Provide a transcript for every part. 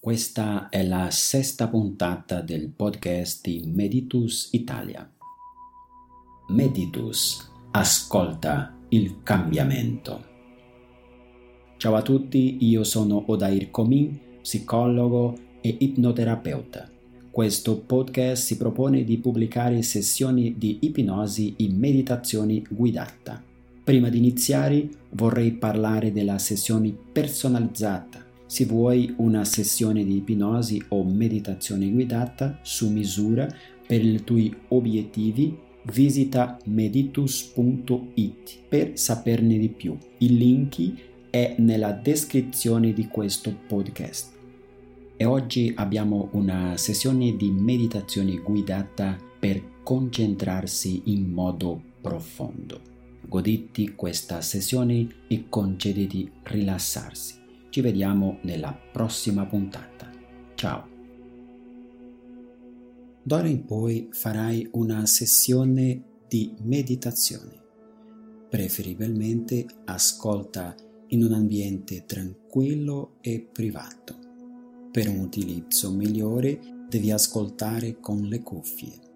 Questa è la sesta puntata del podcast di Meditus Italia. Meditus, ascolta il cambiamento. Ciao a tutti, io sono Odair Comin, psicologo e ipnoterapeuta. Questo podcast si propone di pubblicare sessioni di ipnosi in meditazione guidata. Prima di iniziare vorrei parlare della sessione personalizzata se vuoi una sessione di ipnosi o meditazione guidata su misura per i tuoi obiettivi, visita meditus.it per saperne di più. Il link è nella descrizione di questo podcast. E oggi abbiamo una sessione di meditazione guidata per concentrarsi in modo profondo. Goditi questa sessione e concediti rilassarsi. Ci vediamo nella prossima puntata. Ciao! D'ora in poi farai una sessione di meditazione. Preferibilmente ascolta in un ambiente tranquillo e privato. Per un utilizzo migliore devi ascoltare con le cuffie.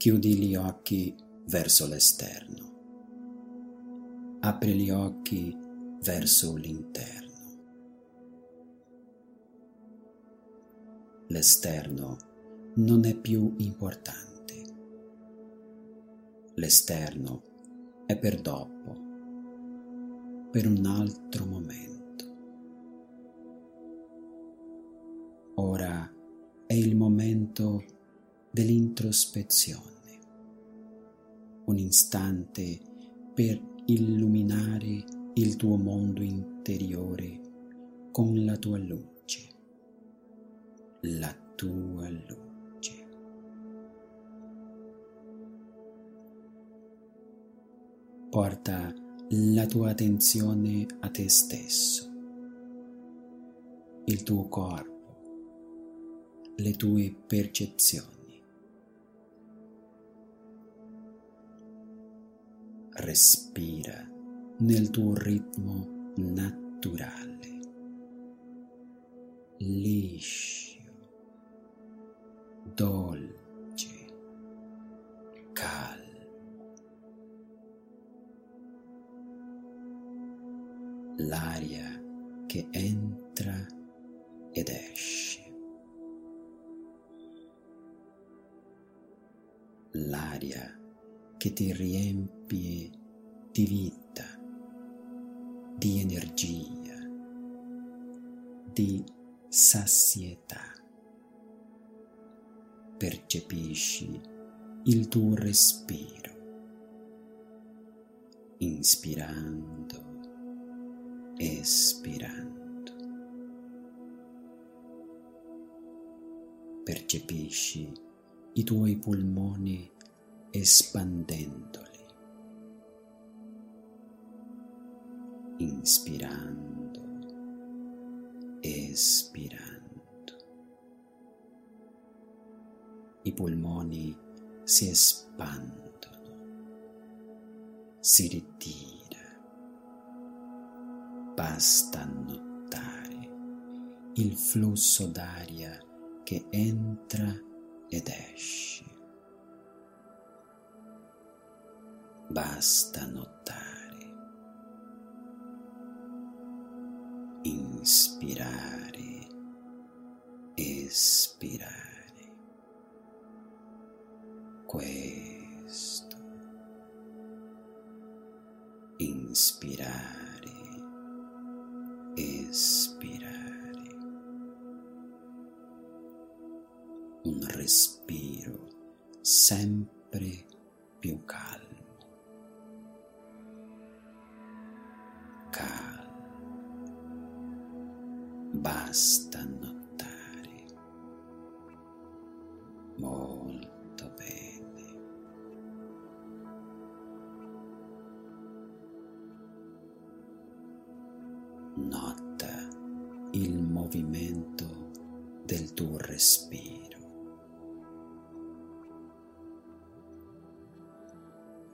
Chiudi gli occhi verso l'esterno. Apri gli occhi verso l'interno. L'esterno non è più importante. L'esterno è per dopo, per un altro momento. Ora è il momento dell'introspezione un istante per illuminare il tuo mondo interiore con la tua luce, la tua luce. Porta la tua attenzione a te stesso, il tuo corpo, le tue percezioni. Respira nel tuo ritmo naturale, liscio, dolce, calmo. L'aria che entra ed esce. L'aria che ti riempie di vita, di energia, di sazietà. Percepisci il tuo respiro, inspirando, espirando. Percepisci i tuoi polmoni espandendoli, inspirando, espirando. I polmoni si espandono, si ritira, basta notare il flusso d'aria che entra ed esce Basta notare, inspirare, espirare. Questo. Inspirare, espirare. Un respiro sempre più calmo. Basta notare molto bene. Nota il movimento del tuo respiro.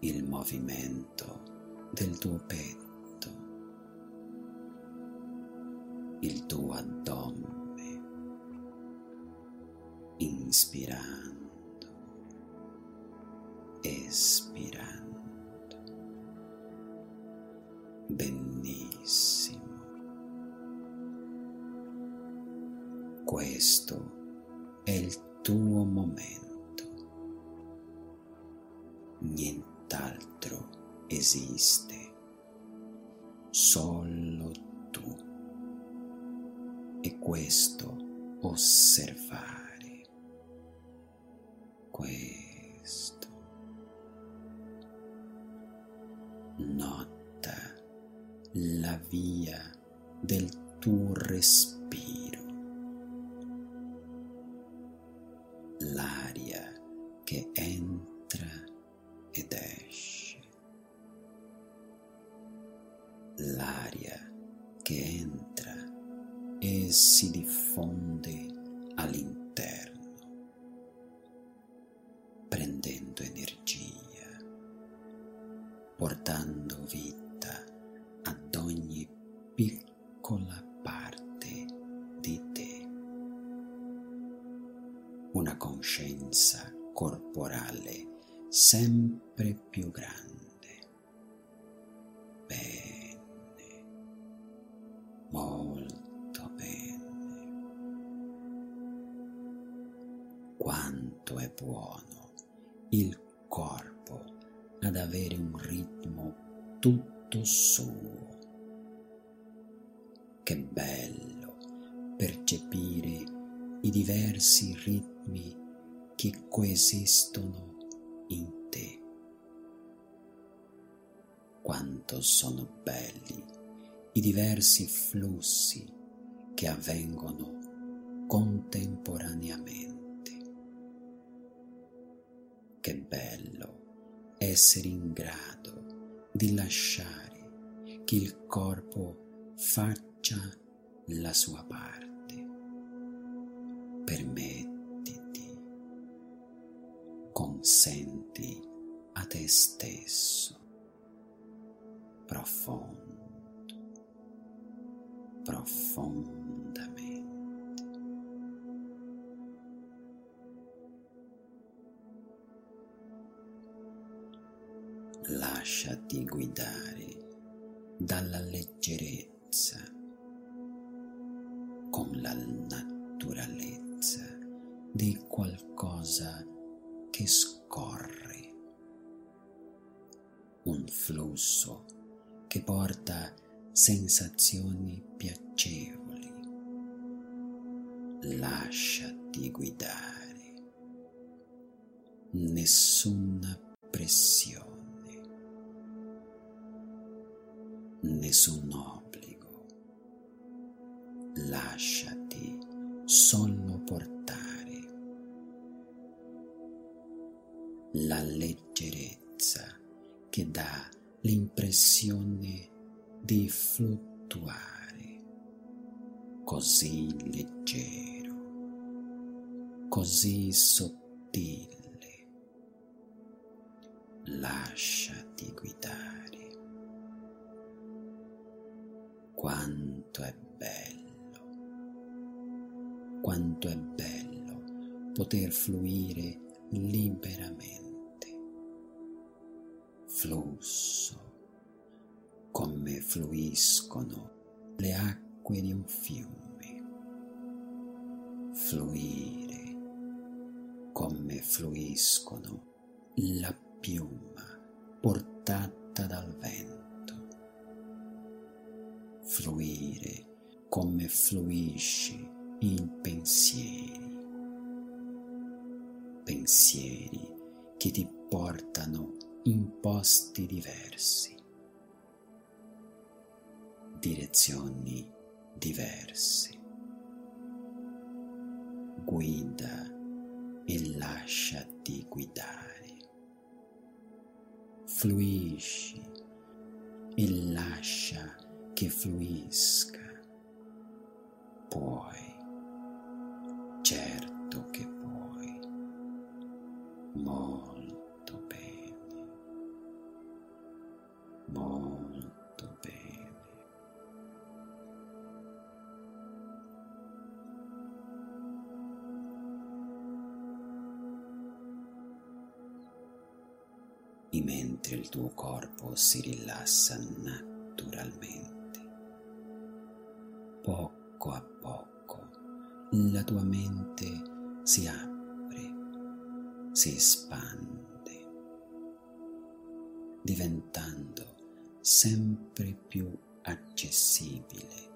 Il movimento del tuo petto. il tuo addome, inspirando, espirando. Benissimo. Questo è il tuo momento. Nient'altro esiste, solo tu e questo osservare, questo. Nota la via del tuo respiro, Una coscienza corporale sempre più grande. Bene, molto quanto è buono il corpo ad avere un ritmo tutto suo. Che bello percepire i diversi ritmi che coesistono in te. Quanto sono belli i diversi flussi che avvengono contemporaneamente. Che bello essere in grado di lasciare che il corpo faccia la sua parte. Permettiti, consenti a te stesso, profondo, profondamente. lasciati guidare dalla leggerezza con la naturalezza di qualcosa che scorre, un flusso che porta sensazioni piacevoli. Lasciati guidare, nessuna pressione nessun obbligo. Lasciati solo portare. La leggerezza che dà l'impressione di fluttuare, così leggero, così sottile. Lasciati guidare quanto è bello, quanto è bello poter fluire liberamente, flusso, come fluiscono le acque di un fiume, fluire come fluiscono la piuma portata dal vento, fluire come fluisci in pensieri, pensieri che ti portano in posti diversi, direzioni diverse. Guida e lasciati guidare. Fluisci e lascia che fluisca. Puoi, certo che puoi. Molto mentre il tuo corpo si rilassa naturalmente, poco a poco la tua mente si apre, si espande diventando sempre più accessibile,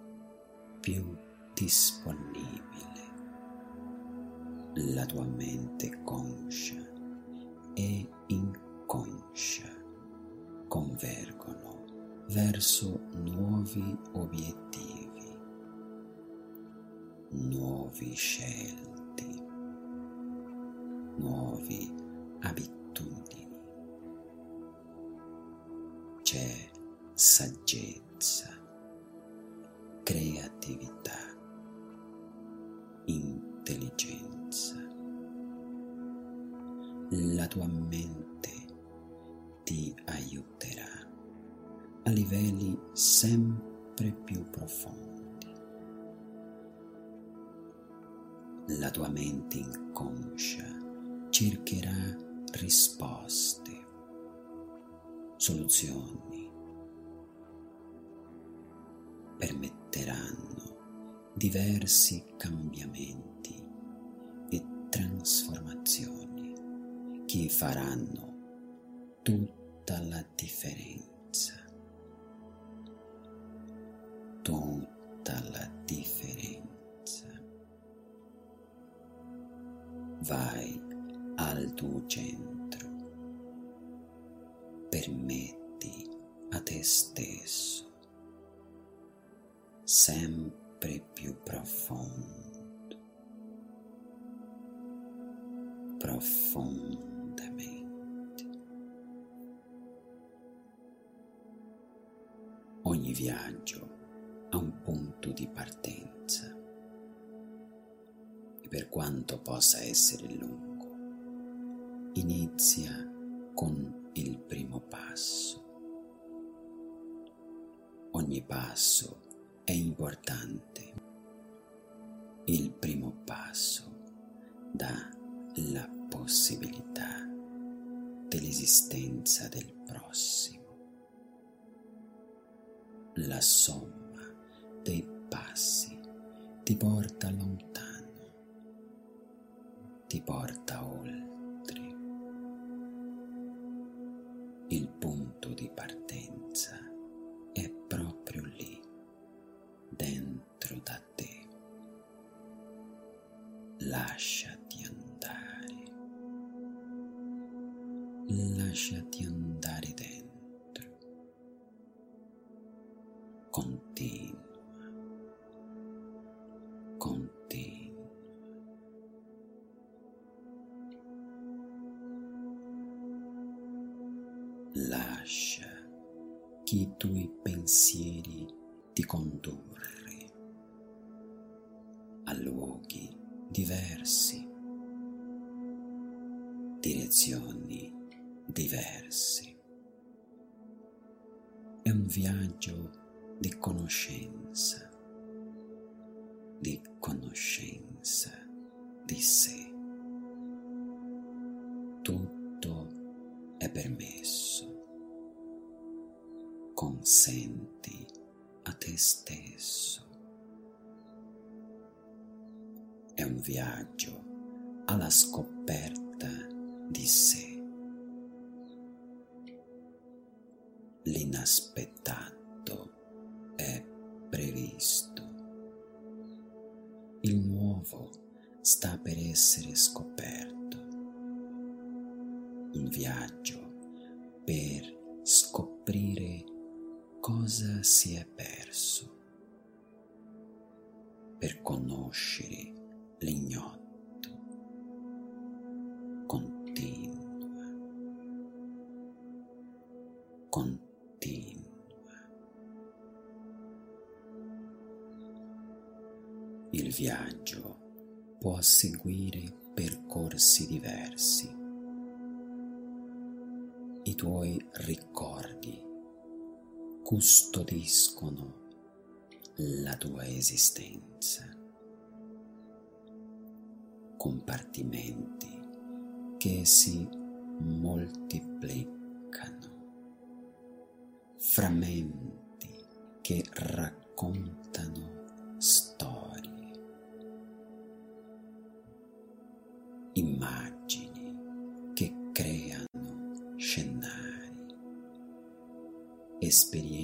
più disponibile. La tua mente conscia e inconscia convergono verso nuovi obiettivi, nuovi scelti, nuovi abitudini. C'è saggezza, creatività, intelligenza. La tua mente a livelli sempre più profondi. La tua mente inconscia cercherà risposte, soluzioni permetteranno diversi cambiamenti e trasformazioni che faranno tutta la differenza. Ha un punto di partenza e per quanto possa essere lungo, inizia con il primo passo. Ogni passo è importante. Il primo passo dà la possibilità dell'esistenza del prossimo. La somma dei passi ti porta lontano, ti porta oltre. Il punto di partenza è proprio lì dentro da te. Lasciati andare. Lasciati andare tuoi pensieri ti condurre a luoghi diversi, direzioni diverse. È un viaggio di conoscenza, di conoscenza di sé. Tutto è permesso, consenti a te stesso. È un viaggio alla scoperta di sé. L'inaspettato è previsto. Il nuovo sta per essere scoperto. Un viaggio per scoprire cosa si è perso, per conoscere l'ignoto. Continua, continua. Il viaggio può seguire percorsi diversi. I tuoi ricordi custodiscono la tua esistenza. Compartimenti che si moltiplicano, frammenti che raccontano storie, immagini che creano scenari, esperienze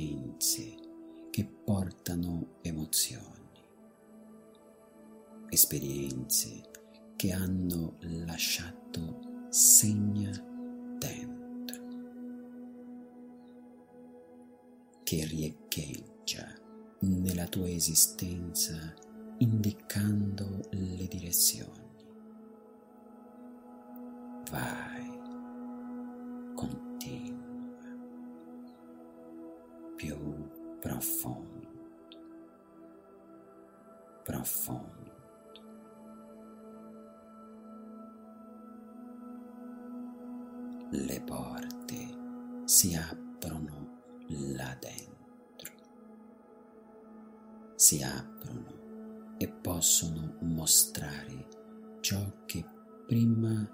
emozioni, esperienze che hanno lasciato segna dentro, che riecheggia nella tua esistenza indicando le direzioni. Vai, continua, più profondo, profondo. Le porte si aprono là dentro, si aprono e possono mostrare ciò che prima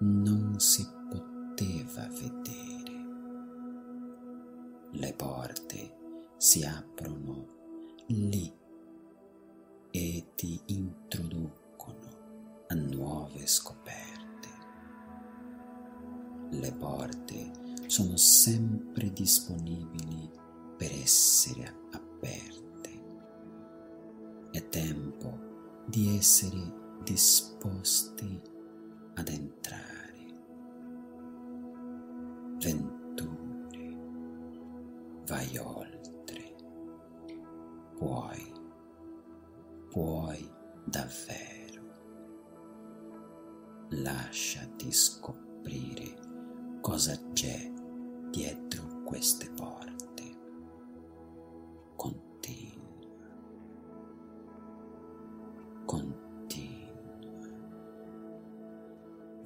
non si poteva vedere. Le porte si aprono lì e ti introducono a nuove scoperte. Le porte sono sempre disponibili per essere aperte. È tempo di essere disposti ad entrare. Venture, vai oltre. Puoi, puoi davvero. Lasciati scoprire cosa c'è dietro queste porte. Continua, continua,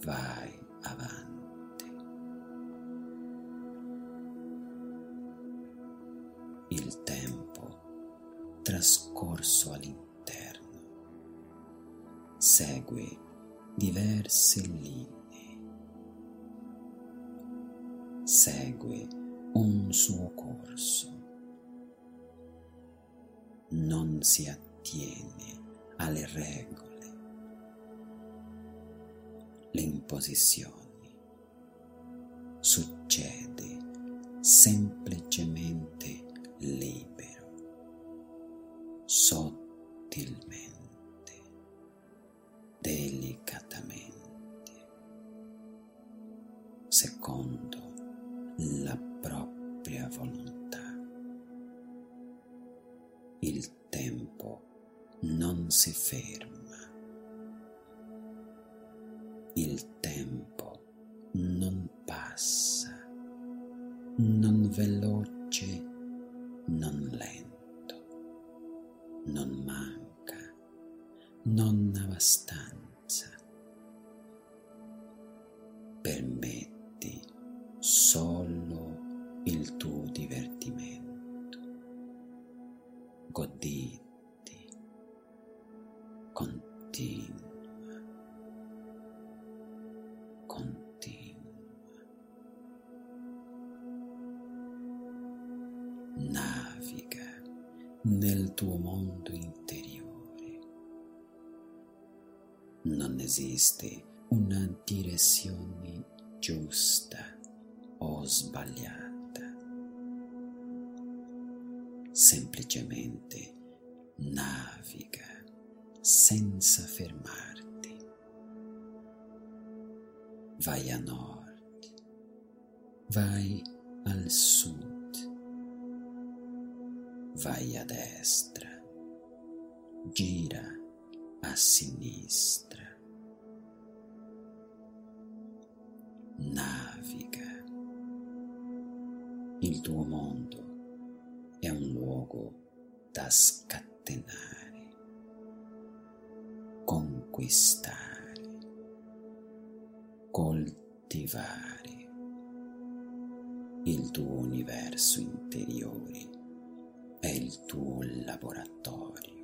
vai avanti. Il tempo trascorso all'interno segue diverse linee. Segue un suo corso, non si attiene alle regole, le imposizioni, succede semplicemente libero, sottilmente, secondo la propria volontà. Il tempo non si ferma. Il tempo non passa, non veloce, non lento, non manca, non abbastanza. Naviga nel tuo mondo interiore. Non esiste una direzione giusta o sbagliata. Semplicemente naviga senza fermarti. Vai a nord, vai al sud, vai a destra, gira a sinistra. Naviga. Il tuo mondo è un luogo da scatenare, conquistare, coltivare il tuo universo interiore è il tuo laboratorio.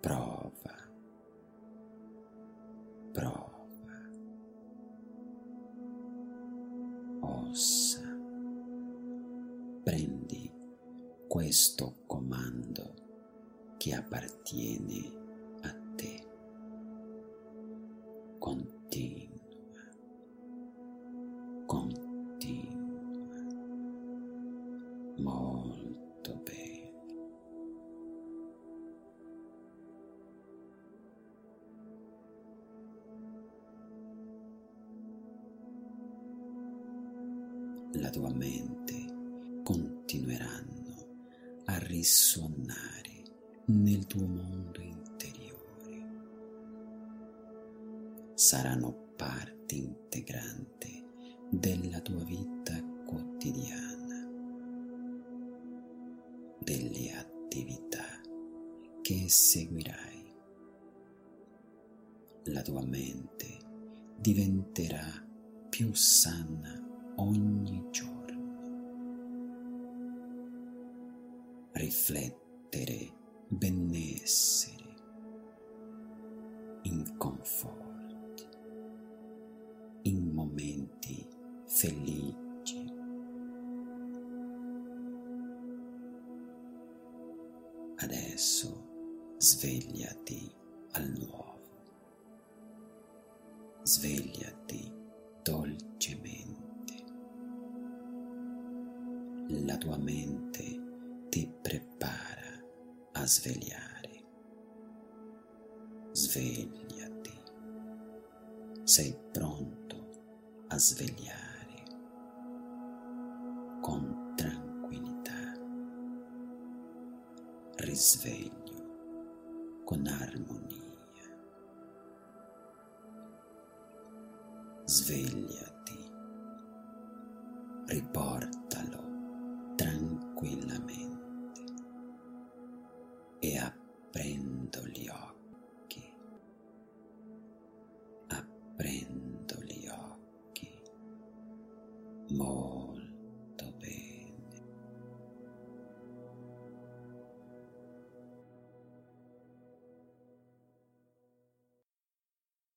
Prova, prova, ossa, prendi questo comando che appartiene a te. Continua, continua, molto bene. La tua mente continueranno a risuonare nel tuo mondo interiore. Saranno parte integrante della tua vita quotidiana, delle attività che seguirai. La tua mente diventerà più sana ogni giorno. Riflettere benessere in conforto, in momenti felici. Adesso svegliati al nuovo, svegliati dolcemente. La tua mente ti prepara a svegliare. Svegliati. Sei pronto a svegliare Risveglio con armonia. Svegliati. Riportalo